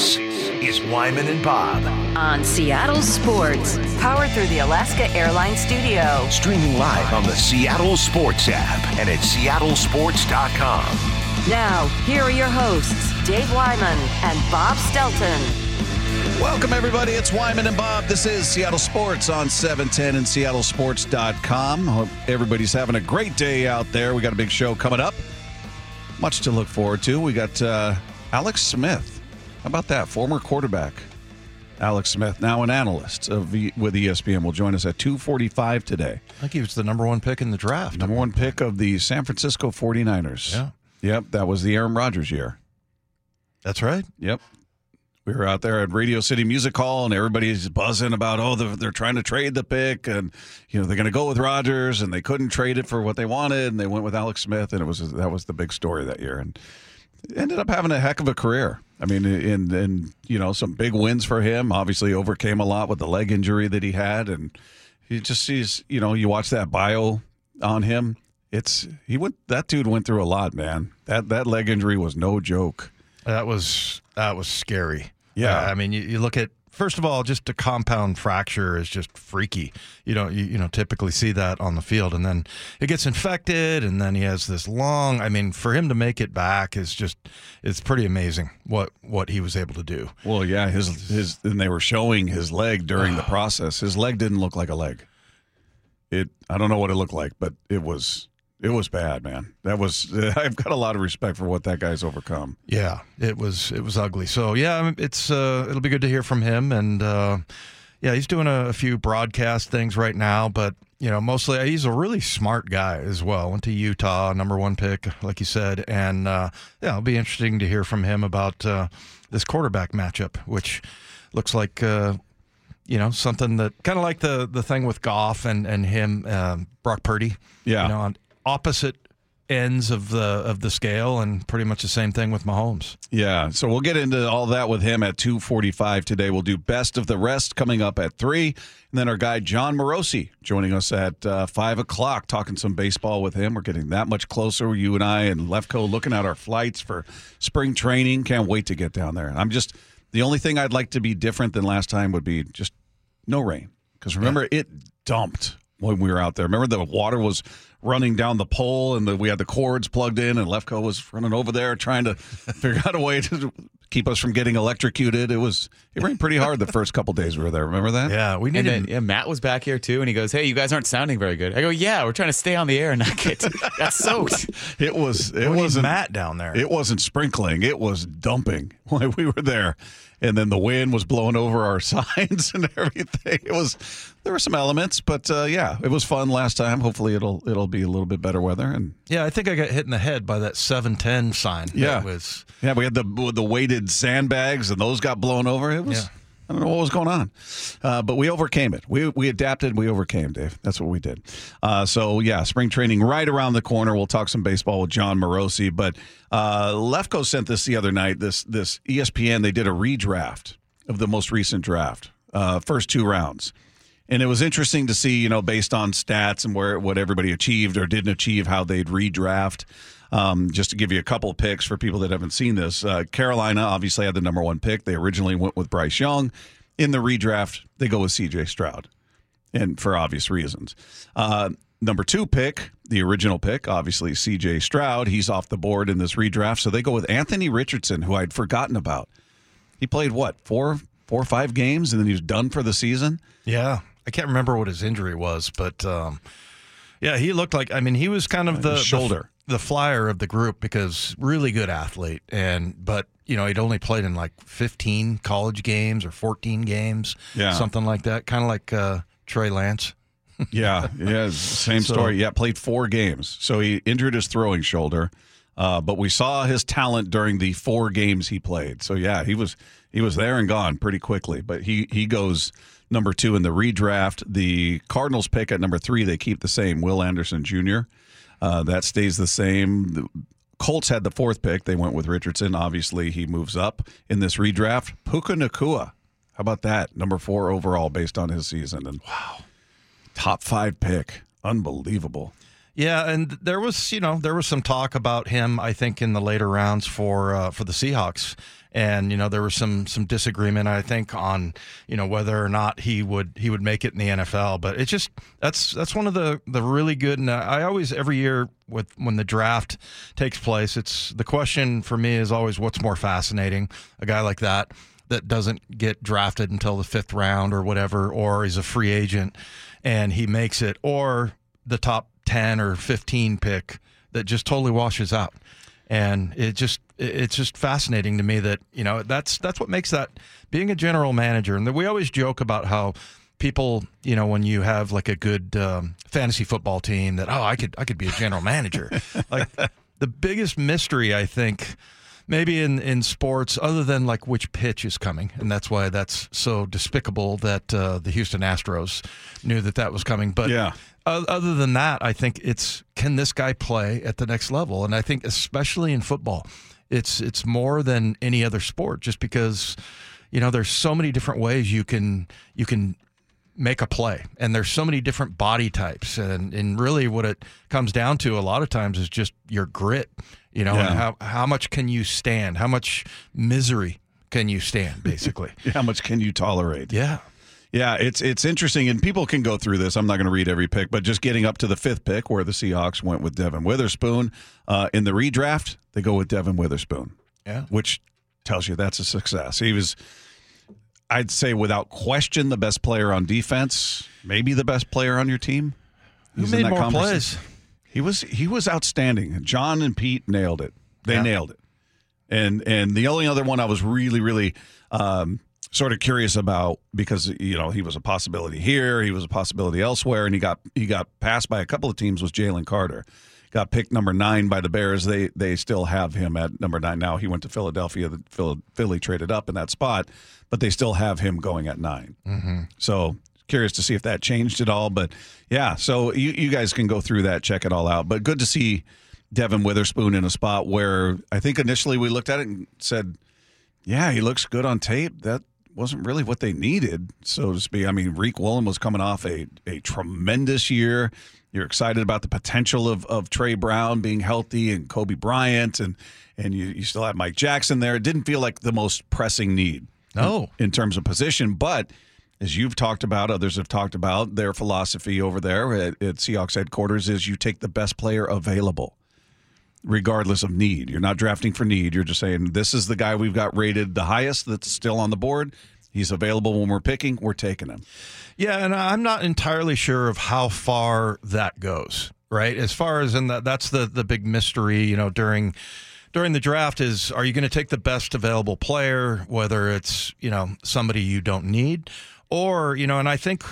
This is Wyman and Bob. on Seattle Sports. Powered through the Alaska Airlines Studio. Streaming live on the Seattle Sports app and at seattlesports.com. Now, here are your hosts, Dave Wyman and Bob Stelton. Welcome, everybody. It's Wyman and Bob. This is Seattle Sports on 710 and seattlesports.com. Hope everybody's having a great day out there. We got a big show coming up. Much to look forward to. We got uh, Alex Smith. How about that? Former quarterback. Alex Smith, now an analyst of the, with ESPN, will join us at 245 today. I think he was the number one pick in the draft. Number one pick of the San Francisco 49ers. Yeah. Yep, that was the Aaron Rodgers year. That's right. Yep. We were out there at Radio City Music Hall, and everybody's buzzing about, oh, they're, they're trying to trade the pick, and you know they're going to go with Rodgers, and they couldn't trade it for what they wanted, and they went with Alex Smith, and it was that was the big story that year, and ended up having a heck of a career. I mean, in in you know some big wins for him. Obviously, overcame a lot with the leg injury that he had, and he just sees, you know, you watch that bio on him. It's he went that dude went through a lot, man. That that leg injury was no joke. That was that was scary. Yeah. Uh, I mean, you, you look at first of all, just a compound fracture is just freaky. You don't you, you know typically see that on the field, and then it gets infected, and then he has this long. I mean, for him to make it back is just it's pretty amazing what what he was able to do. Well, yeah, his his and they were showing his leg during the process. His leg didn't look like a leg. It I don't know what it looked like, but it was it was bad, man. That was I've got a lot of respect for what that guy's overcome. Yeah, it was it was ugly. So yeah, it's uh, it'll be good to hear from him, and uh, yeah, he's doing a, a few broadcast things right now, but you know, mostly he's a really smart guy as well. Went to Utah, number one pick, like you said, and uh, yeah, it'll be interesting to hear from him about uh, this quarterback matchup, which looks like. Uh, you know something that kind of like the the thing with Goff and and him, um, Brock Purdy. Yeah. you know, on opposite ends of the of the scale, and pretty much the same thing with Mahomes. Yeah, so we'll get into all that with him at 2:45 today. We'll do best of the rest coming up at three, and then our guy Jon Morosi joining us at uh, five o'clock, talking some baseball with him. We're getting that much closer, you and I and Lefko, looking at our flights for spring training. Can't wait to get down there. I'm just the only thing I'd like to be different than last time would be just no rain, because remember it dumped when we were out there. Remember the water was running down the pole and the, we had the cords plugged in and Lefko was running over there trying to figure out a way to keep us from getting electrocuted. It was it rained pretty hard the first couple days we were there. Remember that? Yeah, we And needed. then yeah, Matt was back here too, and he goes, "Hey, you guys aren't sounding very good." I go, "Yeah, we're trying to stay on the air and not get that's soaked." It was it wasn't Matt down there. It wasn't sprinkling. It was dumping when we were there. And then the wind was blowing over our signs and everything. It was there were some elements, but uh, yeah, it was fun last time. Hopefully it'll it'll be a little bit better weather and yeah, I think I got hit in the head by that seven ten sign. Yeah. was. Yeah, we had the the weighted sandbags, and those got blown over. It was. Yeah. I don't know what was going on, uh, but we overcame it. We we adapted. We overcame, Dave. That's what we did. Uh, so yeah, spring training right around the corner. We'll talk some baseball with Jon Morosi. But uh, Lefko sent this the other night. This this ESPN they did a redraft of the most recent draft, uh, first two rounds. And it was interesting to see, you know, based on stats and where what everybody achieved or didn't achieve, how they'd redraft. Um, just to give you a couple picks for people that haven't seen this, uh, Carolina obviously had the number one pick. They originally went with Bryce Young. In the redraft, they go with C.J. Stroud, and for obvious reasons. Uh, number two pick, the original pick, obviously C.J. Stroud. He's off the board in this redraft, so they go with Anthony Richardson, who I'd forgotten about. He played what four, four or five games, and then he was done for the season. Yeah, I can't remember what his injury was, but um, yeah, he looked like. I mean, he was kind of the his shoulder. the, the flyer of the group because really good athlete, and but you know he'd only played in like 15 college games or 14 games, Yeah. something like that. Kind of like uh, Trey Lance. Yeah, yeah, same So- story. Yeah, played four games, so he injured his throwing shoulder. Uh, but we saw his talent during the four games he played. So yeah, he was he was there and gone pretty quickly. But he he goes number two in the redraft. The Cardinals pick at number three. They keep the same. Will Anderson Jr. Uh, that stays the same. The Colts had the fourth pick. They went with Richardson. Obviously, he moves up in this redraft. Puka Nacua. How about that? Number four overall based on his season. And wow, top five pick. Unbelievable. Yeah, and there was, you know, there was some talk about him. I think in the later rounds for uh, for the Seahawks, and you know there was some some disagreement I think on you know whether or not he would he would make it in the NFL. But it's just that's that's one of the the really good. And I always every year with when the draft takes place, it's the question for me is always what's more fascinating, a guy like that that doesn't get drafted until the fifth round or whatever, or is a free agent and he makes it, or the top 10 or 15 pick that just totally washes out. And it just it's just fascinating to me that, you know, that's that's what makes that being a general manager. And we always joke about how people, you know, when you have like a good um, fantasy football team that oh, I could I could be a general manager. like the biggest mystery I think maybe in, in sports, other than like which pitch is coming, and that's why that's so despicable that uh, the Houston Astros knew that that was coming. But Yeah. other than that, I think it's can this guy play at the next level? And I think especially in football, it's it's more than any other sport, just because you know there's so many different ways you can you can make a play and there's so many different body types and, and really what it comes down to a lot of times is just your grit you know Yeah. and how, how much can you stand how much misery can you stand basically How much can you tolerate? yeah Yeah, it's it's interesting, and people can go through this. I'm not going to read every pick, but just getting up to the fifth pick, where the Seahawks went with Devon Witherspoon uh, in the redraft, they go with Devon Witherspoon, yeah which tells you that's a success. He was, I'd say, without question, the best player on defense, maybe the best player on your team. who He's made that more plays He was he was outstanding. John and Pete nailed it. They Yeah. nailed it. And and the only other one I was really really um, sort of curious about because you know he was a possibility here, he was a possibility elsewhere, and he got he got passed by a couple of teams was Jalen Carter. Got picked number nine by the Bears. They they still have him at number nine now. He went to Philadelphia. The Phil- Philly traded up in that spot, but they still have him going at 9 Mm-hmm. So curious to see if that changed at all. But yeah, so you, you guys can go through that, check it all out. But good to see Devon Witherspoon in a spot where I think initially we looked at it and said, yeah, he looks good on tape. That wasn't really what they needed, so to speak. I mean, Riq Woolen was coming off a, a tremendous year. You're excited about the potential of, of Tre Brown being healthy and Coby Bryant, and and you, you still have Mike Jackson there. It didn't feel like the most pressing need No. in terms of position, but as you've talked about, others have talked about, their philosophy over there at, at Seahawks headquarters is you take the best player available, regardless of need. You're not drafting for need. You're just saying this is the guy we've got rated the highest that's still on the board. He's available when we're picking. We're taking him. Yeah, and I'm not entirely sure of how far that goes. Right, as far as in that, that's the the big mystery. You know, during during the draft is are you going to take the best available player, whether it's you know somebody you don't need, or you know, and I think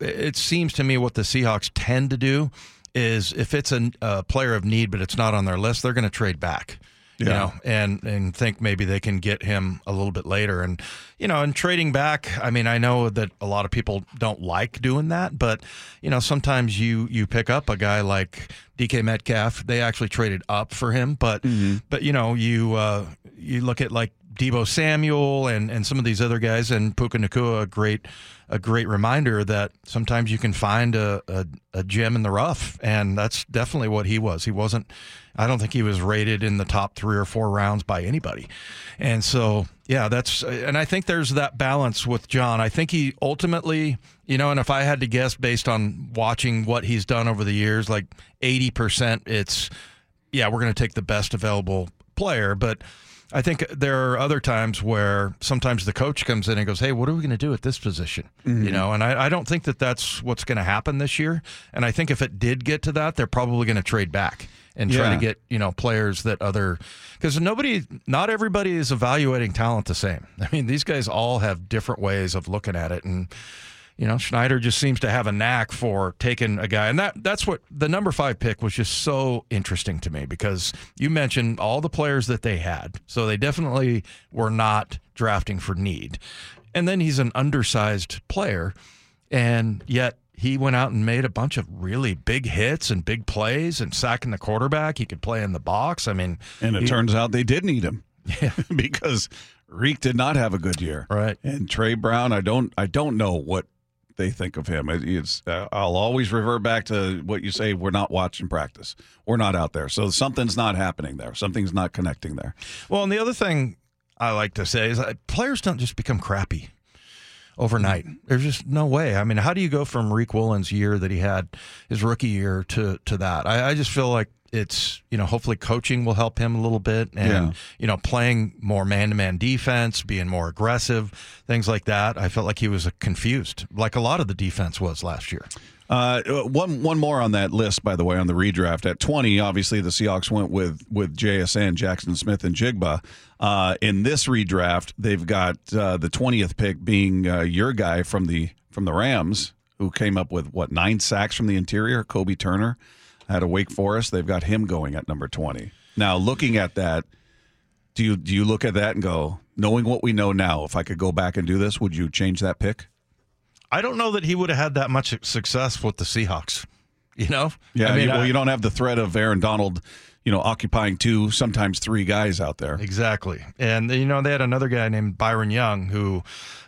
it seems to me what the Seahawks tend to do is if it's a, a player of need but it's not on their list, they're going to trade back. You know, and and think maybe they can get him a little bit later. And you know, and trading back, I mean, I know that a lot of people don't like doing that, but you know, sometimes you you pick up a guy like DK Metcalf. They actually traded up for him, but but you know, you uh, you look at like Deebo Samuel and and some of these other guys, and Puka Nacua, great a great reminder that sometimes you can find a, a a gem in the rough, and that's definitely what he was. He wasn't. I don't think he was rated in the top three or four rounds by anybody, and so yeah, that's and I think there's that balance with John. I think he ultimately, you know, and if I had to guess based on watching what he's done over the years, like eighty percent, it's yeah, we're going to take the best available player, but. I think there are other times where sometimes the coach comes in and goes, "Hey, what are we going to do at this position?" You mm-hmm. know, and I, I don't think that that's what's going to happen this year. And I think if it did get to that, they're probably going to trade back and try to get you know players that other because nobody, not everybody is evaluating talent the same. I mean, these guys all have different ways of looking at it, and you know, Schneider just seems to have a knack for taking a guy, and that that's what the number five pick was just so interesting to me because you mentioned all the players that they had, so they definitely were not drafting for need, and then he's an undersized player, and yet he went out and made a bunch of really big hits and big plays and sacking the quarterback. He could play in the box. I mean, And it he- turns out they did need him. because Riq did not have a good year. Right. And Tre Brown, I don't I don't know what they think of him. It's uh, I'll always revert back to what you say we're not watching practice. We're not out there. So something's not happening there. Something's not connecting there. Well, and the other thing I like to say is that players don't just become crappy overnight. There's just no way. I mean, how do you go from Riq Woolen's year that he had his rookie year to to that? I, I just feel like it's you know hopefully coaching will help him a little bit and Yeah. you know playing more man to man defense, being more aggressive, things like that. I felt like he was confused, like a lot of the defense was last year. Uh, one one more on that list, by the way, on the redraft at twenty. Obviously, the Seahawks went with with JSN, Jaxon Smith-Njigba. Uh, in this redraft, they've got uh, the twentieth pick being uh, your guy from the from the Rams, who came up with what nine sacks from the interior. Kobie Turner out of Wake Forest. They've got him going at number twenty. Now, looking at that, do you do you look at that and go, knowing what we know now, if I could go back and do this, would you change that pick? I don't know that he would have had that much success with the Seahawks. You know, Yeah, I mean, you, well, I- you don't have the threat of Aaron Donald, you know, occupying two, sometimes three guys out there. Exactly. And, you know, they had another guy named Byron Young who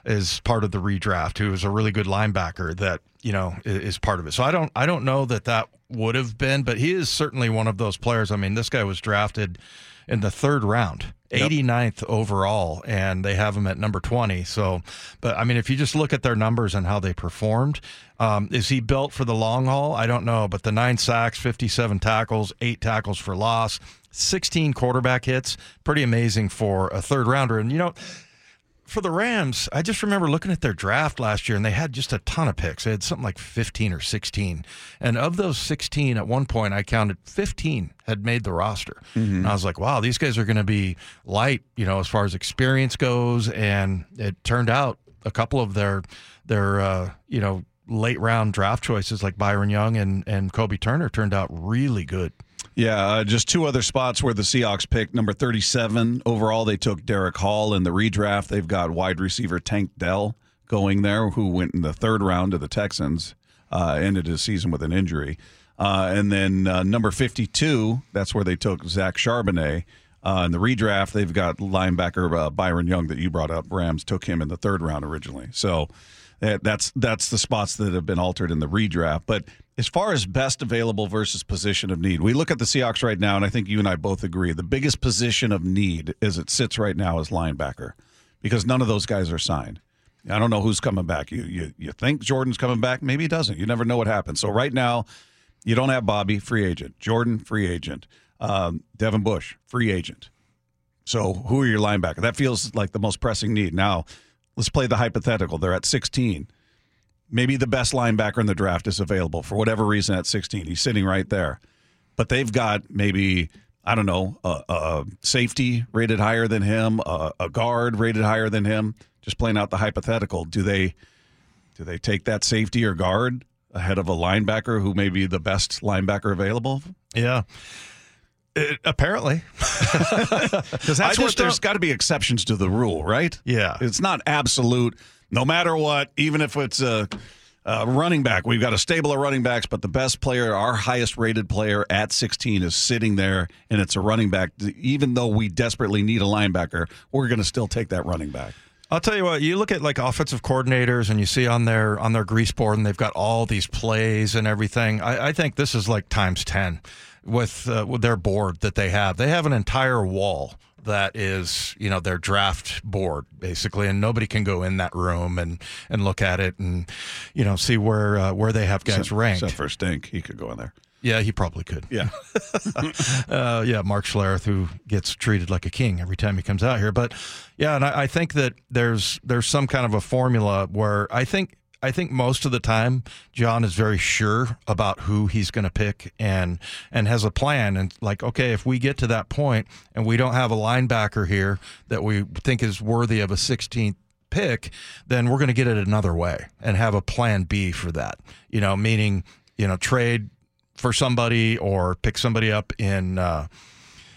is part of the redraft, who is a really good linebacker that, you know, i- is part of it. So I don't, I don't know that that would have been, but he is certainly one of those players. I mean, this guy was drafted in the third round. 89th overall, and they have him at number 20. So, but I mean, if you just look at their numbers and how they performed, um, is he built for the long haul? I don't know, but the nine sacks, 57 tackles, eight tackles for loss, 16 quarterback hits, pretty amazing for a third rounder. And, you know, for the Rams, I just remember looking at their draft last year and they had just a ton of picks. They had something like 15 or 16. And of those 16, at one point, I counted 15 had made the roster. And I was like, wow, these guys are going to be light, you know, as far as experience goes. And it turned out a couple of their, their, uh, you know, late round draft choices like Byron Young and, and Kobie Turner turned out really good. Yeah, uh, just two other spots where the Seahawks picked number 37 overall. They took Derick Hall in the redraft. They've got wide receiver Tank Dell going there, who went in the third round to the Texans, uh, ended his season with an injury. Uh, and then uh, number 52, that's where they took Zach Charbonnet. Uh, in the redraft, they've got linebacker uh, Byron Young that you brought up. Rams took him in the third round originally. So that's that's the spots that have been altered in the redraft. But as far as best available versus position of need, we look at the Seahawks right now, and I think you and I both agree the biggest position of need as it sits right now is linebacker because none of those guys are signed. I don't know who's coming back. You you you think Jordan's coming back? Maybe he doesn't. You never know what happens. So right now, you don't have Bobby, free agent. Jordan, free agent. Um, Devin Bush, free agent. So who are your linebacker? That feels like the most pressing need. Now, let's play the hypothetical. They're at 16. Maybe the best linebacker in the draft is available for whatever reason at 16. He's sitting right there. But they've got maybe, I don't know, a, a safety rated higher than him, a, a guard rated higher than him. Just playing out the hypothetical. Do they do they take that safety or guard ahead of a linebacker who may be the best linebacker available? Yeah. It, apparently. Because I that's what just there's got to be exceptions to the rule, right? Yeah. It's not absolute. No matter what, even if it's a, a running back, we've got a stable of running backs, but the best player, our highest rated player at 16, is sitting there, and it's a running back. Even though we desperately need a linebacker, we're going to still take that running back. I'll tell you what. You look at like offensive coordinators, and you see on their on their grease board, and they've got all these plays and everything. I, I think this is like times ten with uh, with their board that they have. They have an entire wall that is you know their draft board basically, and nobody can go in that room and and look at it and you know see where uh, where they have guys ranked. Except for Stink, he could go in there. yeah, he probably could. Yeah. uh, yeah, Mark Schlereth, who gets treated like a king every time he comes out here. But yeah, and I, I think that there's there's some kind of a formula where I think I think most of the time John is very sure about who he's going to pick and and has a plan and like okay, if we get to that point and we don't have a linebacker here that we think is worthy of a 16th pick, then we're going to get it another way and have a plan B for that. You know, meaning you know trade for somebody or pick somebody up in uh,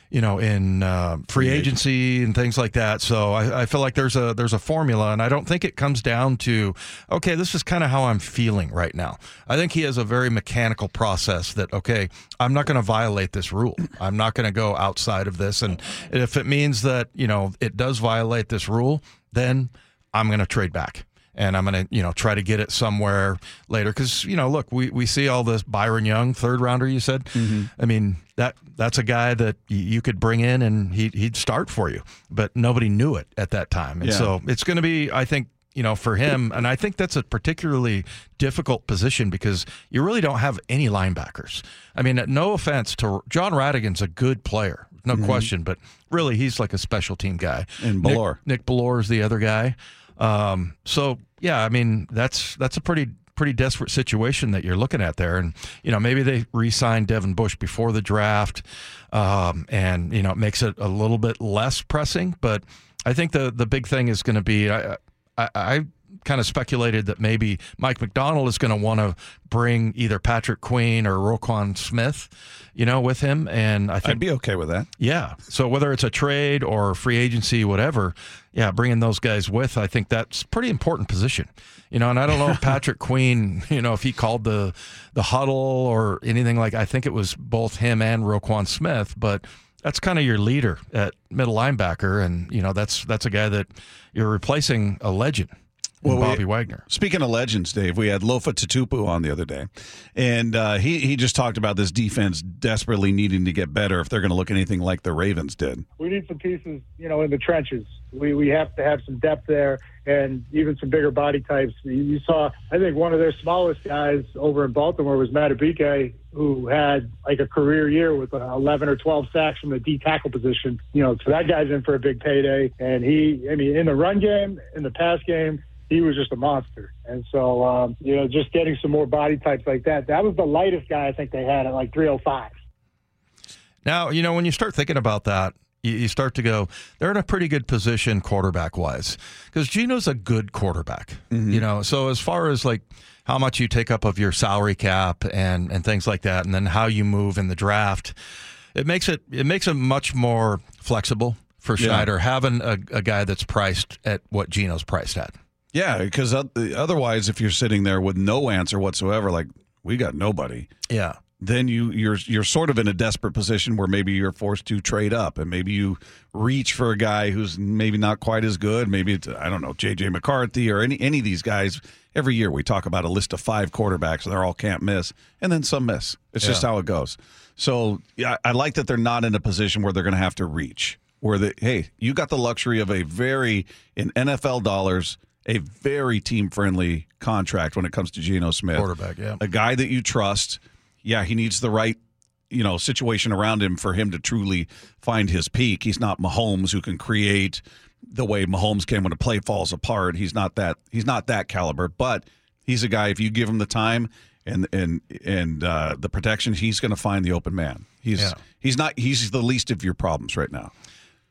you know in uh, free agency and things like that. So I, I feel like there's a there's a formula, and I don't think it comes down to okay, this is kind of how I'm feeling right now. I think he has a very mechanical process that okay, I'm not going to violate this rule. I'm not going to go outside of this, and if it means that you know it does violate this rule, then I'm going to trade back. And I'm going to, you know, try to get it somewhere later. Because you know, look, we, we see all this Byron Young third rounder. You said, Mm-hmm. I mean that that's a guy that you could bring in and he he'd start for you, but nobody knew it at that time, and Yeah. so it's going to be, I think. You know, for him, and I think that's a particularly difficult position because you really don't have any linebackers. I mean, no offense to Jon Rhattigan's a good player, no question, but really he's like a special team guy. And Nick- Bellore. Nick Bellore is the other guy. Um, so yeah, I mean that's that's a pretty pretty desperate situation that you're looking at there, and you know maybe they re-signed Devin Bush before the draft, um, and you know it makes it a little bit less pressing. But I think the the big thing is going to be I I. I Kind of speculated that maybe Mike Macdonald is going to want to bring either Patrick Queen or Roquan Smith, you know, with him, and I think I'd be okay with that. yeah. So whether it's a trade or free agency, whatever, yeah, bringing those guys with, I think that's a pretty important position. You know, and I don't know if Patrick Queen, you know, if he called the the huddle or anything like. I think it was both him and Roquan Smith, but that's kind of your leader at middle linebacker, and you know that's that's a guy that you're replacing a legend, in Well, we- Bobby Wagner. Speaking of legends, Dave, we had Lofa Tatupu on the other day, and uh, he he just talked about this defense desperately needing to get better if they're going to look anything like the Ravens did. we need some pieces, you know, in the trenches. We we have to have some depth there, and even some bigger body types. You- You saw, I think, one of their smallest guys over in Baltimore was Madubuike, who had like a career year with uh, 11 or 12 sacks from the D tackle position. You know, so that guy's in for a big payday, and he, I mean, in the run game, in the pass game. He was just a monster, and so um, you know, just getting some more body types like that. That was the lightest guy I think they had at like 305. Now, you know, when you start thinking about that, you, you start to go, they're in a pretty good position quarterback wise because Geno's a good quarterback, you know. So, as far as like how much you take up of your salary cap and, and things like that, and then how you move in the draft, it makes it it makes it much more flexible for Yeah. Schneider having a, a guy that's priced at what Geno's priced at. Yeah, because otherwise, if you're sitting there with no answer whatsoever, like we got nobody, Yeah. then you you're you're sort of in a desperate position where maybe you're forced to trade up and maybe you reach for a guy who's maybe not quite as good. Maybe it's I don't know JJ McCarthy or any any of these guys. Every year we talk about a list of five quarterbacks and they're all can't miss, and then some miss. It's just how it goes. So yeah, I like that they're not in a position where they're going to have to reach. Where the hey, you got the luxury of a very in NFL dollars. A very team friendly contract when it comes to Geno Smith. Quarterback, yeah. A guy that you trust. Yeah, he needs the right, you know, situation around him for him to truly find his peak. He's not Mahomes who can create the way Mahomes can when a play falls apart. He's not that he's not that caliber, but he's a guy if you give him the time and and and uh, the protection, he's going to find the open man. He's Yeah. he's not he's the least of your problems right now.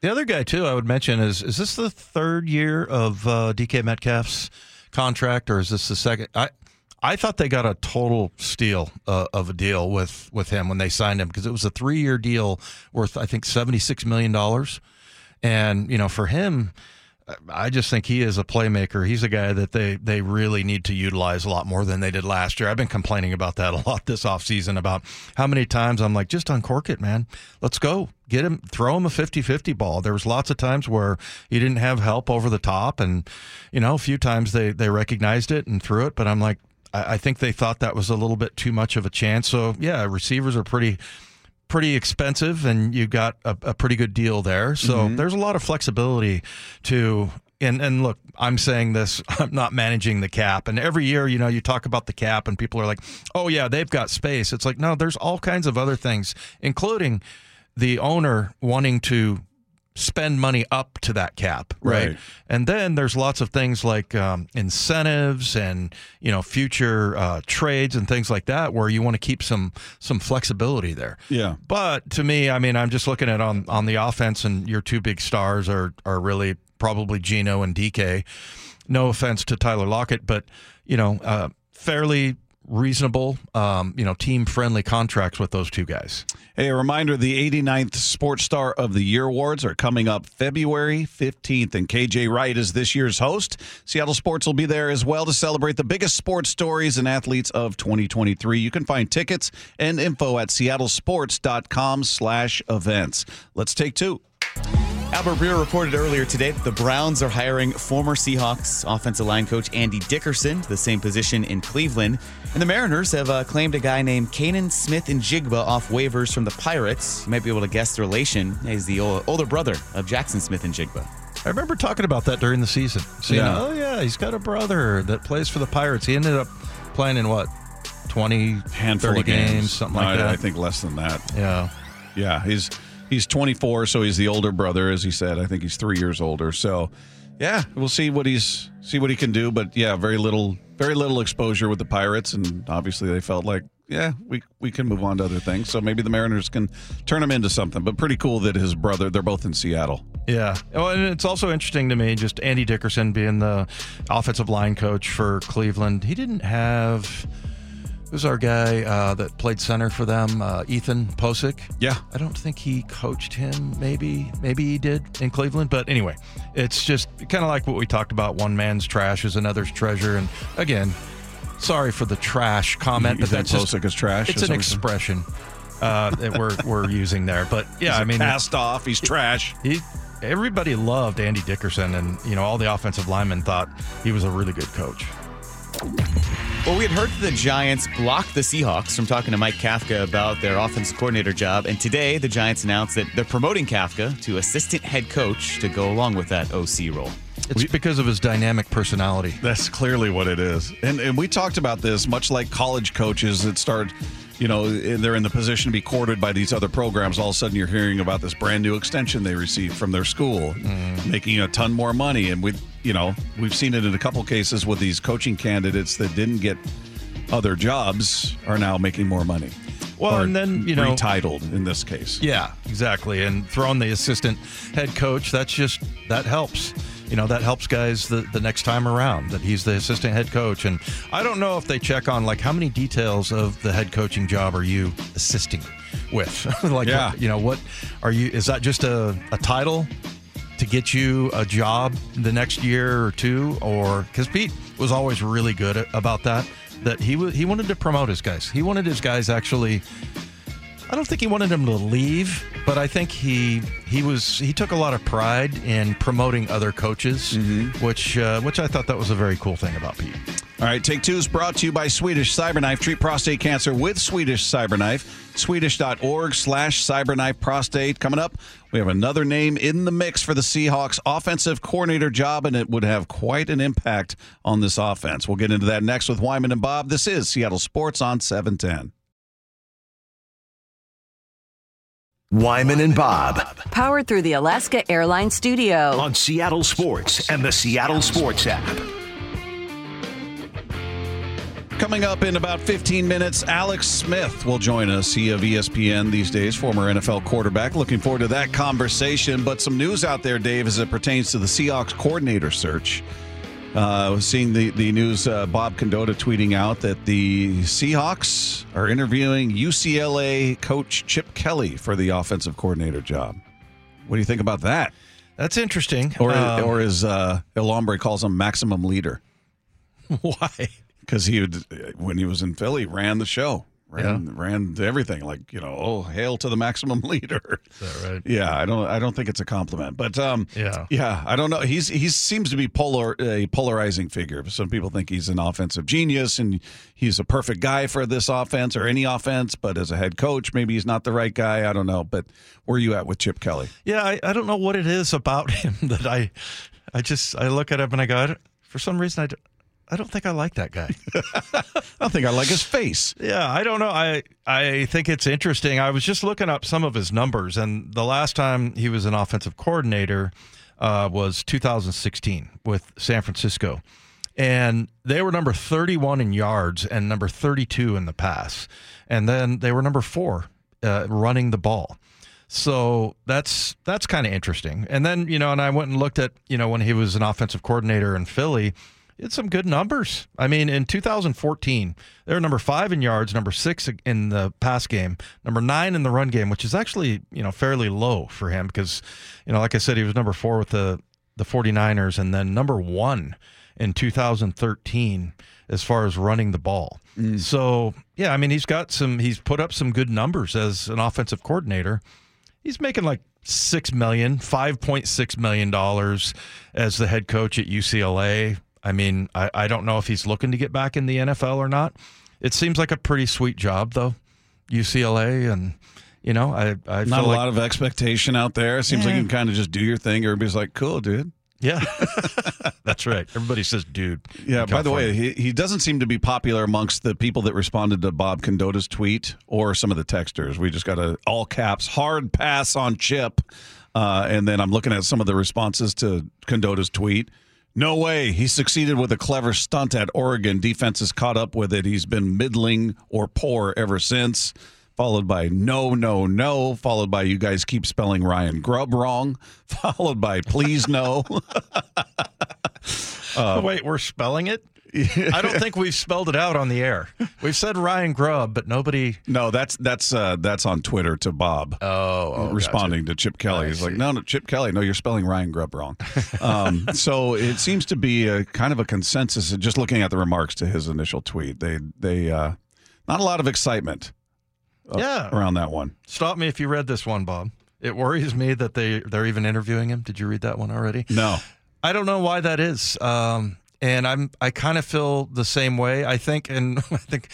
The other guy too, I would mention is is this the third year of uh, DK Metcalf's contract, or is this the second? I I thought they got a total steal uh, of a deal with with him when they signed him because it was a three year deal worth I think seventy six million dollars, and you know for him. I just think he is a playmaker. He's a guy that they, they really need to utilize a lot more than they did last year. I've been complaining about that a lot this offseason about how many times I'm like, just uncork it, man. Let's go. Get him, throw him a 50 50 ball. There was lots of times where he didn't have help over the top. And, you know, a few times they, they recognized it and threw it. But I'm like, I, I think they thought that was a little bit too much of a chance. So, yeah, receivers are pretty pretty expensive and you got a, a pretty good deal there. So mm-hmm. there's a lot of flexibility to and and look, I'm saying this, I'm not managing the cap. And every year, you know, you talk about the cap and people are like, "Oh yeah, they've got space." It's like, "No, there's all kinds of other things, including the owner wanting to spend money up to that cap, right? Right. And then there's lots of things like um, incentives and you know future uh, trades and things like that, where you want to keep some some flexibility there. Yeah. But to me, I mean, I'm just looking at on on the offense, and your two big stars are are really probably Geno and DK. No offense to Tyler Lockett, but you know, uh, fairly reasonable, um, you know, team friendly contracts with those two guys. Hey, a reminder the 89th Sports Star of the Year Awards are coming up February 15th, and KJ Wright is this year's host. Seattle Sports will be there as well to celebrate the biggest sports stories and athletes of 2023. You can find tickets and info at seattlesports.com slash events. Let's take two. Albert Breer reported earlier today that the Browns are hiring former Seahawks offensive line coach Andy Dickerson to the same position in Cleveland. And the Mariners have uh, claimed a guy named Canaan Smith-Njigba off waivers from the Pirates. You might be able to guess the relation. He's the ol- older brother of Jaxon Smith-Njigba. I remember talking about that during the season. Saying, Yeah. oh, yeah, he's got a brother that plays for the Pirates. He ended up playing in what, 20, Handful 30 of games, something No, like I, that? I think less than that. Yeah. Yeah, he's he's 24, so he's the older brother, as he said. I think he's three years older. So, yeah, we'll see what he's see what he can do. But yeah, very little very little exposure with the Pirates, and obviously they felt like yeah we we can move on to other things. So maybe the Mariners can turn him into something. But pretty cool that his brother they're both in Seattle. Yeah. Oh, and it's also interesting to me just Andy Dickerson being the offensive line coach for Cleveland. He didn't have who's our guy uh, that played center for them, uh, Ethan Pocic. Yeah. I don't think he coached him. Maybe, maybe he did in Cleveland. But anyway, it's just kind of like what we talked about. One man's trash is another's treasure. And again, sorry for the trash comment, You but that's just Posick is trash? It's Is an that what you're- expression uh, that we're we're using there. But yeah, I mean, cast off. He's trash. he, everybody loved Andy Dickerson, and you know all the offensive linemen thought he was a really good coach. Well, we had heard that the Giants blocked the Seahawks from talking to Mike Kafka about their offense coordinator job. And today, the Giants announced that they're promoting Kafka to assistant head coach to go along with that OC role. It's because of his dynamic personality. That's clearly what it is. And and we talked about this much like college coaches that start, you know, they're in the position to be courted by these other programs. All of a sudden, you're hearing about this brand new extension they received from their school, mm-hmm. making a ton more money. And we, you know, we've seen it in a couple cases with these coaching candidates that didn't get other jobs are now making more money. Well, and then, you know- retitled in this case. Yeah, exactly. And throwing the assistant head coach, that's just that helps. You know, that helps guys the, the next time around that he's the assistant head coach. And I don't know if they check on like how many details of the head coaching job are you assisting with? like, Yeah. you know, what are you? Is that just a, a title to get you a job the next year or two? Or because Pete was always really good at, about that. That he was he wanted to promote his guys. He wanted his guys actually I don't think he wanted him to leave, but I think he he was he took a lot of pride in promoting other coaches, which uh, which I thought that was a very cool thing about Pete. All right, Take Two is brought to you by Swedish Cyberknife. Treat prostate cancer with Swedish Cyberknife. Swedish.org slash cyberknife prostate. Coming up, we have another name in the mix for the Seahawks offensive coordinator job, and it would have quite an impact on this offense. We'll get into that next with Wyman and Bob. This is Seattle Sports on 710. Wyman and Bob Powered through the Alaska Airlines Studio. on Seattle Sports and the Seattle Sports app. Coming up in about 15 minutes, Alex Smith will join us. He of ESPN these days, former NFL quarterback. Looking forward to that conversation. But some news out there, Dave, as it pertains to the Seahawks coordinator search. Uh, I was seeing the, the news, uh, Bob Condotta tweeting out that the Seahawks are interviewing UCLA coach Chip Kelly for the offensive coordinator job. What do you think about that? That's interesting. Or, Um, or as uh, El Hombre calls him, maximum leader. why? because he would when he was in Philly ran the show, ran ran everything like you know, oh hail to the maximum leader. Is that right? Yeah, I don't I don't think it's a compliment, but um, Yeah. yeah, I don't know. He's he seems to be polar a polarizing figure. Some people think he's an offensive genius and he's a perfect guy for this offense or any offense, but as a head coach, maybe he's not the right guy. I don't know. But where are you at with Chip Kelly? Yeah, I, I don't know what it is about him that I I just I look at him and I go, I for some reason I don't, I don't think I like that guy. I don't think I like his face. Yeah, I don't know. I I think it's interesting. I was just looking up some of his numbers, and the last time he was an offensive coordinator uh, was 2016 with San Francisco, and they were number 31 in yards and number 32 in the pass, and then they were number four uh, running the ball. So that's that's kind of interesting. And then you know, and I went and looked at you know when he was an offensive coordinator in Philly, had some good numbers. I mean, in 2014, they were number five in yards, number six in the pass game, number nine in the run game, which is actually you know fairly low for him because you know like I said, he was number four with the the 49ers, and then number one in 2013 as far as running the ball. Mm. So yeah, I mean he's got some he's put up some good numbers as an offensive coordinator. He's making like six million, five point six million dollars as the head coach at UCLA. I mean, I, I don't know if he's looking to get back in the NFL or not. It seems like a pretty sweet job though, UCLA, and you know, I I Not feel a like, lot of expectation out there. It seems like you can kind of just do your thing. Everybody's like, cool, dude. yeah, that's right. Everybody says, dude. Yeah, by the way, he, he doesn't seem to be popular amongst the people that responded to Bob Condotta's tweet or some of the texters. We just got a all caps hard pass on Chip. Uh, and then I'm looking at some of the responses to Condotta's tweet. No way. He succeeded with a clever stunt at Oregon. Defense has caught up with it. He's been middling or poor ever since. Followed by no, no, no. Followed by you guys keep spelling Ryan Grubb wrong. Followed by please no. Oh, wait, we're spelling it. I don't think we've spelled it out on the air. We've said Ryan Grubb, but nobody. No, that's that's uh, that's on Twitter to Bob. Oh, oh responding to Chip Kelly. I He's like, no, no, Chip Kelly. No, you're spelling Ryan Grubb wrong. um, so it seems to be a kind of a consensus. Just looking at the remarks to his initial tweet, they they uh, not a lot of excitement Yeah. around that one. Stop me if you read this one, Bob. It worries me that they they're even interviewing him. Did you read that one already? No, I don't know why that is. Um, and I'm I kind of feel the same way. I think, and I think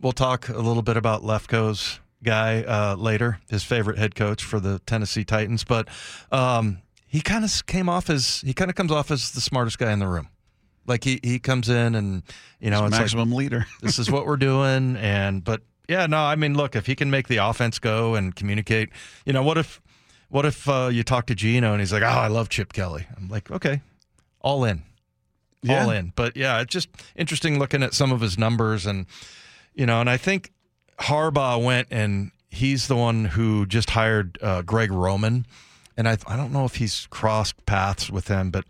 we'll talk a little bit about Lefko's guy uh, later, his favorite head coach for the Tennessee Titans. But um, he kind of came off as he kind of comes off as the smartest guy in the room. Like he he comes in and you know it's like maximum leader. this is what we're doing and but yeah no i mean look if he can make the offense go and communicate you know what if what if uh, you talk to Geno and he's like oh i love chip kelly i'm like okay all in all in. But yeah it's just interesting looking at some of his numbers and you know and i think harbaugh went and he's the one who just hired uh, greg roman. And I, I don't know if he's crossed paths with him but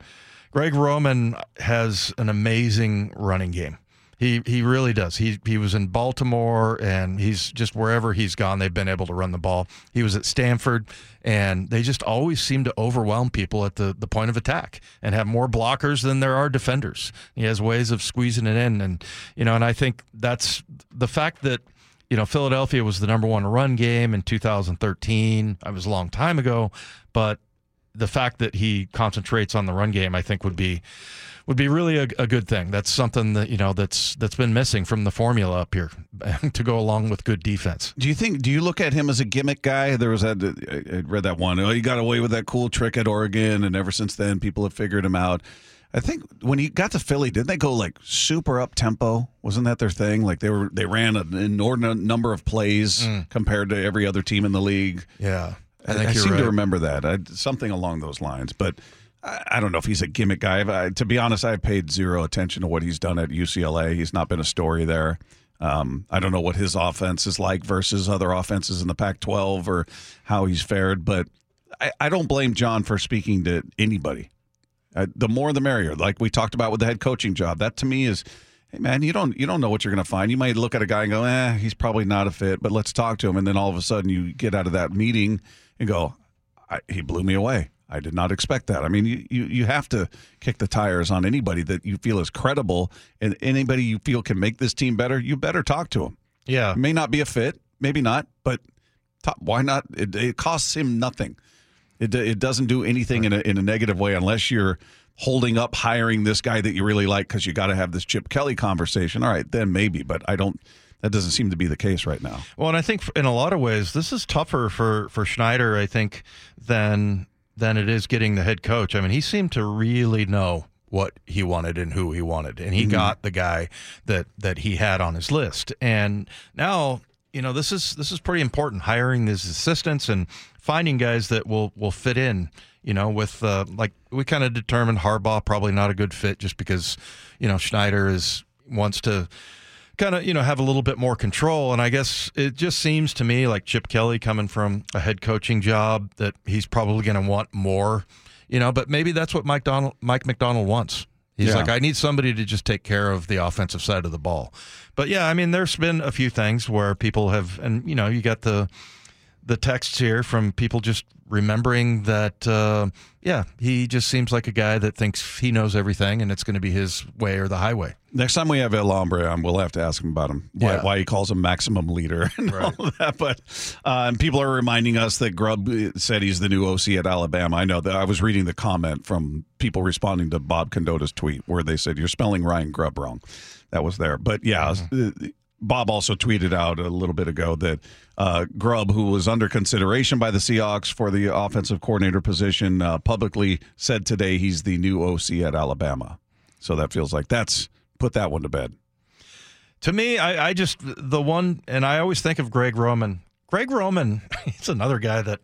greg roman has an amazing running game he he really does. He he was in Baltimore and he's just wherever he's gone, they've been able to run the ball. He was at Stanford and they just always seem to overwhelm people at the, the point of attack and have more blockers than there are defenders. He has ways of squeezing it in and you know, and I think that's the fact that you know, Philadelphia was the number one run game in 2013. I was a long time ago, but the fact that he concentrates on the run game, I think, would be would be really a, a good thing. That's something that you know that's that's been missing from the formula up here to go along with good defense. Do you think? Do you look at him as a gimmick guy? There was that. I I read that one. Oh, he got away with that cool trick at Oregon, and ever since then, people have figured him out. I think when he got to Philly, didn't they go like super up tempo? Wasn't that their thing? Like they were, they ran an inordinate number of plays mm. compared to every other team in the league. Yeah, I, I seem to remember that. I, something along those lines. But I, don't know if he's a gimmick guy. I, to be honest, I paid zero attention to what he's done at UCLA. He's not been a story there. Um, I don't know what his offense is like versus other offenses in the Pac 12 or how he's fared. But I, I don't blame John for speaking to anybody. Uh, the more the merrier. Like we talked about with the head coaching job. That to me is hey man, you don't you don't know what you're going to find. You might look at a guy and go, eh, he's probably not a fit, but let's talk to him. And then all of a sudden, you get out of that meeting and go, he blew me away. I did not expect that. I mean, you, you you have to kick the tires on anybody that you feel is credible and anybody you feel can make this team better. You better talk to him. Yeah, It may not be a fit, maybe not, but top, why not? It, it costs him nothing. It, it doesn't do anything in a, in a negative way unless you're holding up hiring this guy that you really like because you got to have this Chip Kelly conversation. All right, then maybe, but I don't. That doesn't seem to be the case right now. Well, and I think in a lot of ways this is tougher for for Schneider. I think than than it is getting the head coach. I mean, he seemed to really know what he wanted and who he wanted, and he got the guy that that he had on his list. And now, you know, this is this is pretty important. Hiring these assistants and finding guys that will will fit in. You know, with uh, like we kind of determined Harbaugh probably not a good fit just because you know Schneider is wants to kind of you know have a little bit more control. And i guess it just seems to me like chip kelly coming from a head coaching job that he's probably going to want more you know but maybe that's what mike donald mike macdonald wants. He's Yeah. like i need somebody to just take care of the offensive side of the ball. But yeah i mean there's been a few things where people have and you know you got the the texts here from people just remembering that, uh, yeah, he just seems like a guy that thinks he knows everything and it's going to be his way or the highway. Next time we have El Hombre on, we'll have to ask him about him, why, Yeah. why he calls him maximum leader and Right. all that. But uh, and people are reminding us that Grubb uh, said he's the new OC at Alabama. I know that I was reading the comment from people responding to Bob Condotta's tweet where they said you're spelling Ryan Grubb wrong. That was there, but yeah. Mm-hmm. Bob also tweeted out a little bit ago that uh, Grubb, who was under consideration by the Seahawks for the offensive coordinator position, uh, publicly said today he's the new OC at Alabama. So that feels like that's put that one to bed. To me, I, I just the one, and I always think of Greg Roman. Greg Roman, he's another guy that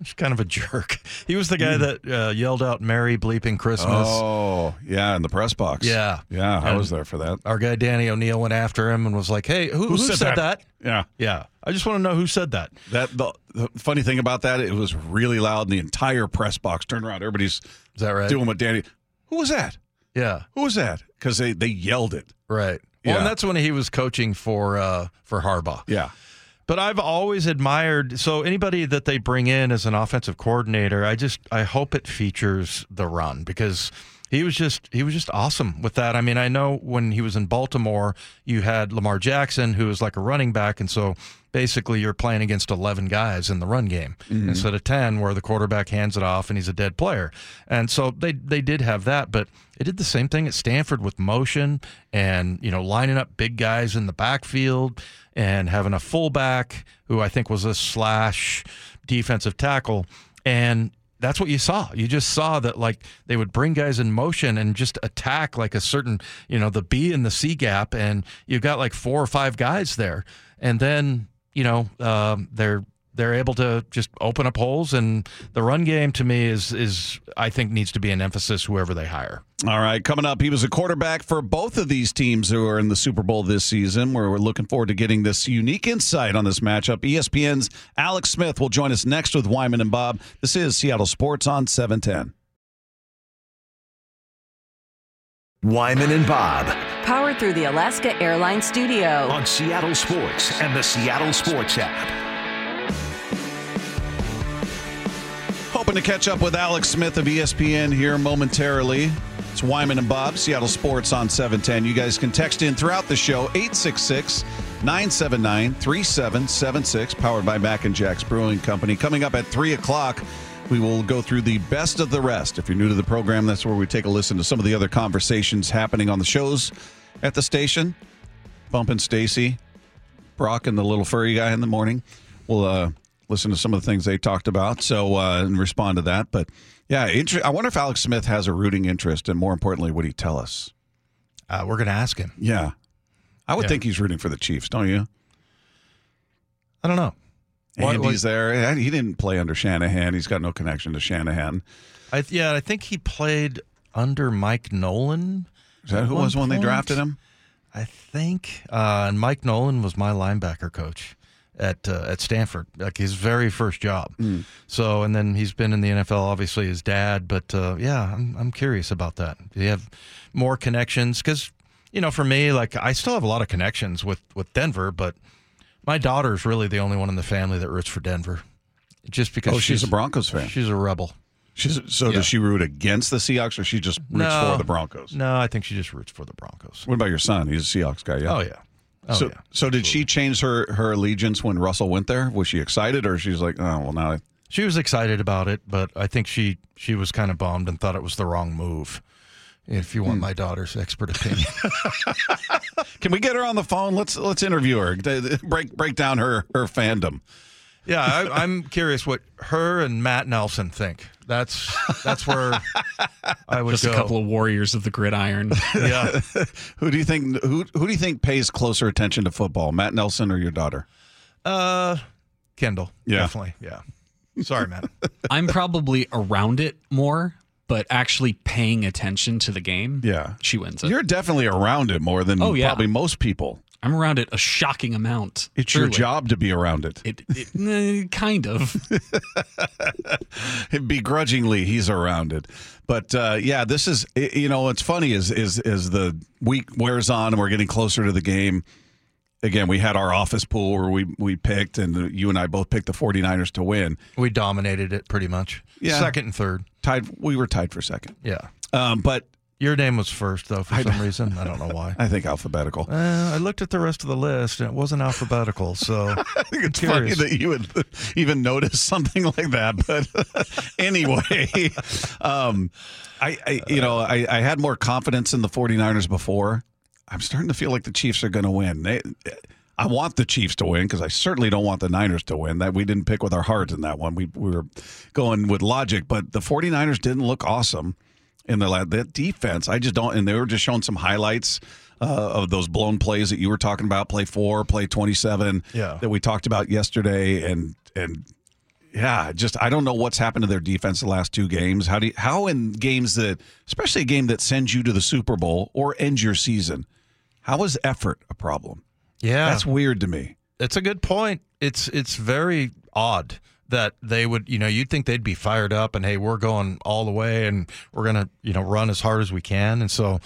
is kind of a jerk. He was the guy that uh, yelled out "Merry bleeping Christmas." Oh, yeah, in the press box. Yeah. Yeah, I was there for that. Our guy Danny O'Neill went after him and was like, "Hey, who, who, said, that? Yeah. Yeah, I just want to know who said that. That the, the funny thing about that, it was really loud and the entire press box turned around. Everybody's Is that right? doing what Danny Who was that? yeah, Who was that? Because they, they yelled it. right. Well, Yeah. and that's when he was coaching for uh, for Harbaugh. Yeah. But I've always admired so anybody that they bring in as an offensive coordinator, I just I hope it features the run because he was just he was just awesome with that. I mean, I know when he was in Baltimore, you had Lamar Jackson who was like a running back and so basically you're playing against 11 guys in the run game mm-hmm. instead of 10 where the quarterback hands it off and he's a dead player. And so they they did have that, but it did the same thing at Stanford with motion and, you know, lining up big guys in the backfield and having a fullback who I think was a slash defensive tackle. And that's what you saw. You just saw that like they would bring guys in motion and just attack like a certain, you know, the B and the C gap, and you've got like four or five guys there, and then you know um, they're they're able to just open up holes, and the run game to me is is I think needs to be an emphasis whoever they hire. All right, coming up, he was a quarterback for both of these teams who are in the Super Bowl this season. Where we're looking forward to getting this unique insight on this matchup. ESPN's Alex Smith will join us next with Wyman and Bob. This is Seattle Sports on 710. Wyman and Bob Powered through the Alaska Airlines Studio. on Seattle Sports and the Seattle Sports app. Hoping to catch up with Alex Smith of ESPN here momentarily. It's Wyman and Bob, Seattle Sports on 710. You guys can text in throughout the show, 866 979 3776, powered by Mac and Jack's Brewing Company. Coming up at 3 o'clock, we will go through the best of the rest. If you're new to the program, that's where we take a listen to some of the other conversations happening on the shows at the station. Bumping Stacy, Brock, and the little furry guy in the morning. We'll uh, listen to some of the things they talked about, so uh, and respond to that. But yeah, inter- I wonder if Alex Smith has a rooting interest, and more importantly, would he tell us? Uh, we're going to ask him. Yeah, I would Yeah. think he's rooting for the Chiefs, don't you? I don't know. Andy's there. He didn't play under Shanahan. He's got no connection to Shanahan. I, yeah, I think he played under Mike Nolan. Is that who was when they drafted him? I think, uh, and Mike Nolan was my linebacker coach at uh, at Stanford, like his very first job. Hmm. So, and then he's been in the NFL. Obviously, his dad, but uh, yeah, I'm I'm curious about that. Do you have more connections? Because you know, for me, like I still have a lot of connections with with Denver, but my daughter's really the only one in the family that roots for Denver, just because Oh, she's a Broncos fan. She's a rebel. She's, so Yeah. does she root against the Seahawks, or she just roots No. for the Broncos? No, I think she just roots for the Broncos. What about your son? He's a Seahawks guy. Yeah. Oh yeah. Oh so, yeah. so did she change her her allegiance when Russell went there? Was she excited, or she's like, oh well, now I, She was excited about it, but I think she she was kind of bummed and thought it was the wrong move. If you Hmm. want my daughter's expert opinion, can we get her on the phone? Let's let's interview her. Break break down her her fandom. Yeah, I, I'm curious what her and Matt Nelson think. That's that's where I would Just go. a couple of warriors of the gridiron. yeah, Who do you think who who do you think pays closer attention to football, Matt Nelson or your daughter? uh, Kendall, Yeah. definitely, yeah. Sorry, Matt. I'm probably around it more, but actually paying attention to the game, Yeah, she wins it. you're definitely around it more than Oh, yeah. probably most people. I'm around it a shocking amount. It's your job to be around it. It, it eh, kind of. begrudgingly he's around it but uh, yeah this is you know what's funny is is is the week wears on and we're getting closer to the game again, we had our office pool where we we picked, and you and I both picked the 49ers to win. We dominated it pretty much. Yeah. Second and third. Tied, we were tied for second. Yeah. Um, but Your name was first, though, for I- some reason. I don't know why. I think alphabetical. Uh, I looked at the rest of the list, and it wasn't alphabetical. So I think it's funny that you would even notice something like that. But anyway, um, I, I you know I, I had more confidence in the 49ers before. I'm starting to feel like the Chiefs are going to win. They, I want the Chiefs to win because I certainly don't want the Niners to win. That we didn't pick with our hearts in that one. We, we were going with logic, but the 49ers didn't look awesome in the lab. That defense, I just don't. And they were just showing some highlights uh, of those blown plays that you were talking about. Play four, play 27 Yeah. that we talked about yesterday, and and yeah, just I don't know what's happened to their defense the last two games. How do you, how in games that, especially a game that sends you to the Super Bowl or ends your season, how is effort a problem? yeah, That's weird to me. It's a good point. It's it's very odd that they would, you know, you'd think they'd be fired up and hey, we're going all the way and we're going to, you know, run as hard as we can. And so,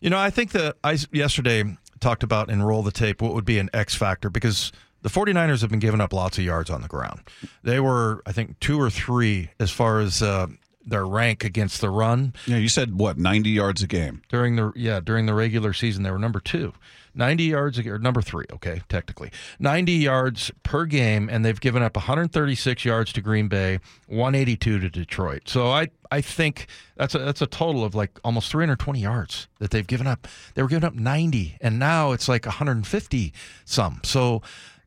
you know, I think that I yesterday talked about in roll the tape what would be an X factor because the 49ers have been giving up lots of yards on the ground. They were, I think, two or three as far as uh, their rank against the run Yeah, you said what ninety yards a game. during the yeah during the regular season they were number two 90 yards a- or number three okay technically. 90 yards per game and they've given up 136 yards to green bay 182 to detroit. So i i think that's a that's a total of like almost 320 yards that they've given up. They were giving up 90 and now it's like 150 some so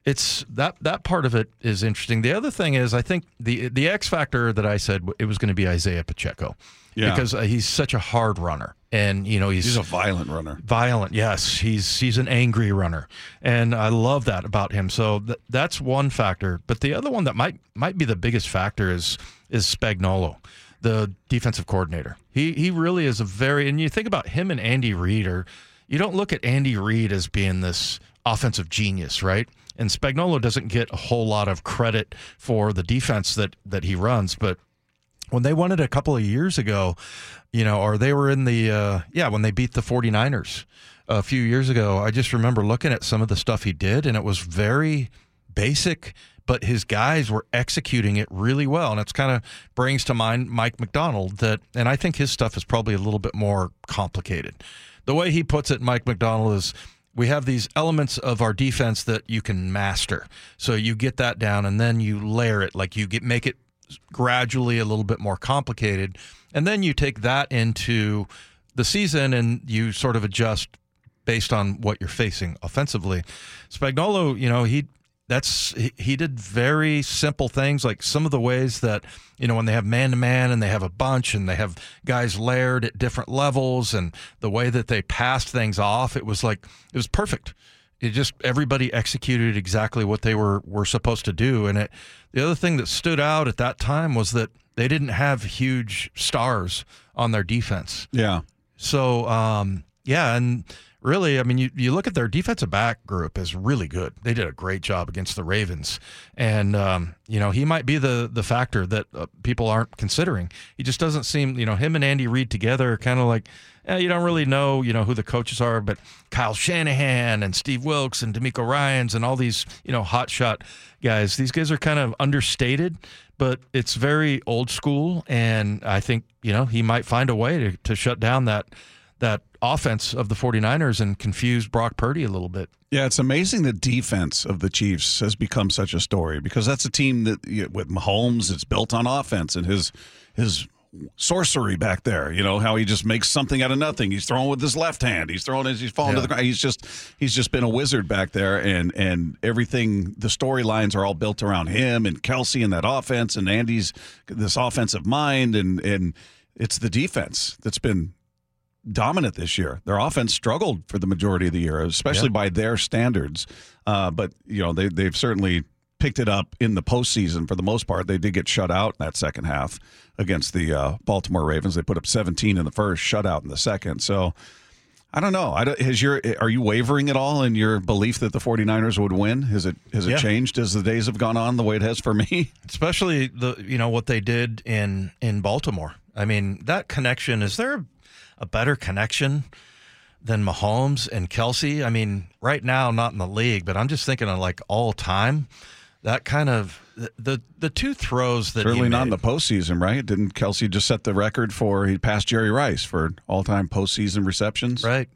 it's that that part of it is interesting. The other thing is, I think the the X factor that I said it was going to be Isaiah Pacheco, Yeah. because uh, he's such a hard runner, and you know he's, He's a violent runner. violent. Yes, he's he's an angry runner, and I love that about him. So th- that's one factor. But the other one that might might be the biggest factor is is Spagnuolo, the defensive coordinator. He he really is a very and you think about him and Andy Reid are you don't look at Andy Reid as being this offensive genius, right? And Spagnuolo doesn't get a whole lot of credit for the defense that that he runs, but when they won it a couple of years ago, you know, or they were in the, uh, yeah, when they beat the 49ers a few years ago, I just remember looking at some of the stuff he did, and it was very basic, but his guys were executing it really well. And it's kind of brings to mind Mike Macdonald that, and I think his stuff is probably a little bit more complicated. The way he puts it, Mike Macdonald, is we have these elements of our defense that you can master. So you get that down and then you layer it, like you get make it gradually a little bit more complicated. And then you take that into the season and you sort of adjust based on what you're facing offensively. Spagnuolo, you know, he that's he, did very simple things like some of the ways that you know when they have man to man and they have a bunch and they have guys layered at different levels and the way that they passed things off it was like it was perfect it just everybody executed exactly what they were were supposed to do and it the other thing that stood out at that time was that they didn't have huge stars on their defense Yeah. so, um, yeah, and really, I mean, you, you look at their defensive back group is really good. They did a great job against the Ravens, and um, you know he might be the the factor that uh, people aren't considering. He just doesn't seem, you know, him and Andy Reid together, kind of like. eh, you don't really know, you know, who the coaches are, but Kyle Shanahan and Steve Wilks and DeMeco Ryans and all these, you know, hotshot guys. These guys are kind of understated, but it's very old school, and I think you know he might find a way to, to shut down that that offense of the 49ers and confuse Brock Purdy a little bit. Yeah, it's amazing the defense of the Chiefs has become such a story because that's a team that with Mahomes, it's built on offense and his his sorcery back there. You know how he just makes something out of nothing. He's throwing with his left hand. He's throwing as he's falling to the ground. He's just he's just been a wizard back there, and and everything. The storylines are all built around him and Kelce and that offense and Andy's this offensive mind and and it's the defense that's been dominant this year. Their offense struggled for the majority of the year, especially by their standards. Uh, but you know they they've certainly picked it up in the postseason for the most part. They did get shut out in that second half against the uh, Baltimore Ravens. They put up 17 in the first, shut out in the second. So I don't know. I don't, has your are you wavering at all in your belief that the 49ers would win? Has it has it Yeah. changed as the days have gone on the way it has for me? Especially the you know what they did in in Baltimore. I mean, that connection is there a better connection than Mahomes and Kelce. I mean, right now, not in the league, but I'm just thinking of like all time. That kind of the the, the two throws that Certainly not in the postseason, right? Didn't Kelce just set the record for he passed Jerry Rice for all time postseason receptions? Right.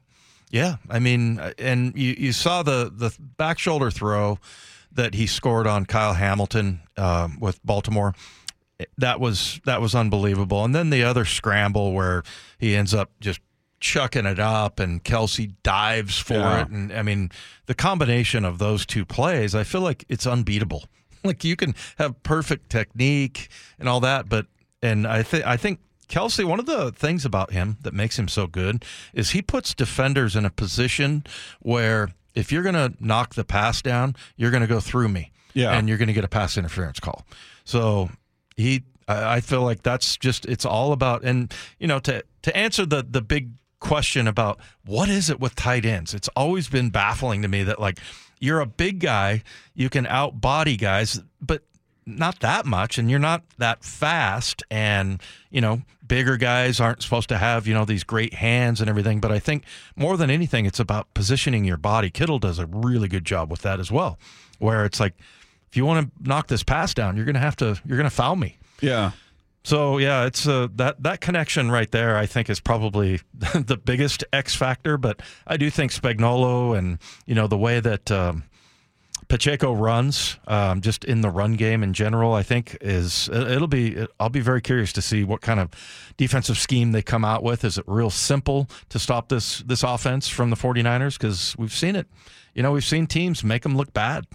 Yeah. I mean, uh, and you, you saw the, the back shoulder throw that he scored on Kyle Hamilton um, with Baltimore. That was that was unbelievable. And then the other scramble where he ends up just chucking it up and Kelce dives for Yeah. it. And I mean, the combination of those two plays, I feel like it's unbeatable. Like you can have perfect technique and all that, but and I think I think Kelce, one of the things about him that makes him so good is he puts defenders in a position where if you're going to knock the pass down, you're going to go through me. Yeah. And you're going to get a pass interference call. So he, I feel like that's just, it's all about, and, you know, to, to answer the, the big question about what is it with tight ends, it's always been baffling to me that, like, you're a big guy, you can outbody guys, but not that much and you're not that fast and you know bigger guys aren't supposed to have you know these great hands and everything but i think more than anything it's about positioning your body. Kittle does a really good job with that as well where it's like if you want to knock this pass down you're going to have to you're going to foul me Yeah. so yeah, it's uh, that that connection right there. I think is probably the biggest X factor. But I do think Spagnuolo and you know the way that um, Pacheco runs, um, just in the run game in general, I think is it- it'll be. I'll be very curious to see what kind of defensive scheme they come out with. Is it real simple to stop this this offense from the 49ers? Because we've seen it. You know, we've seen teams make them look bad.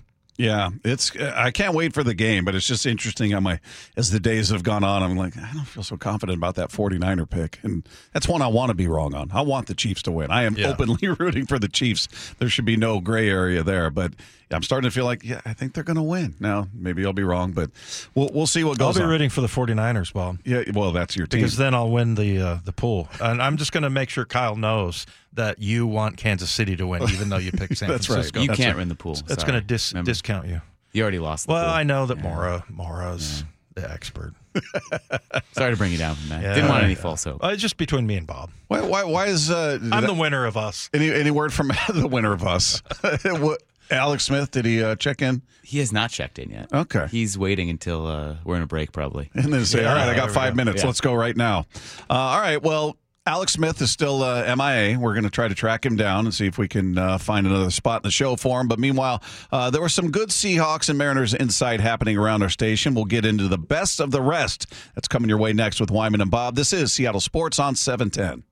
Yeah, it's. I can't wait for the game, but it's just interesting how my as the days have gone on. I'm like, I don't feel so confident about that 49er pick, and that's one I want to be wrong on. I want the Chiefs to win. I am Yeah. openly rooting for the Chiefs. There should be no gray area there, but I'm starting to feel like, yeah, I think they're going to win. Now, maybe I'll be wrong, but we'll we'll see what goes. I'll be on. rooting for the 49ers, Bob. Yeah, well, that's your team. because then I'll win the uh, the pool, and I'm just going to make sure Kyle knows that you want Kansas City to win, even though you picked San That's right. Francisco. You That's can't right. win the pool. That's going to dis- Remember, discount you. You already lost. The Well, pool. I know that Mora Mora's the expert. Sorry to bring you down from that. Yeah. Didn't want any false hope. Uh, it's just between me and Bob. why, why, why is uh, I'm I- the winner of us. any any word from the winner of us? Alex Smith? Did he uh, check in? He has not checked in yet. Okay. He's waiting until uh, we're in a break, probably. and then say, "All right, I got five minutes. Yeah. Let's go right now." Uh, all right. Well, Alex Smith is still uh, MIA. We're going to try to track him down and see if we can uh, find another spot in the show for him. But meanwhile, uh, there were some good Seahawks and Mariners insight happening around our station. We'll get into the best of the rest. That's coming your way next with Wyman and Bob. This is Seattle Sports on seven ten.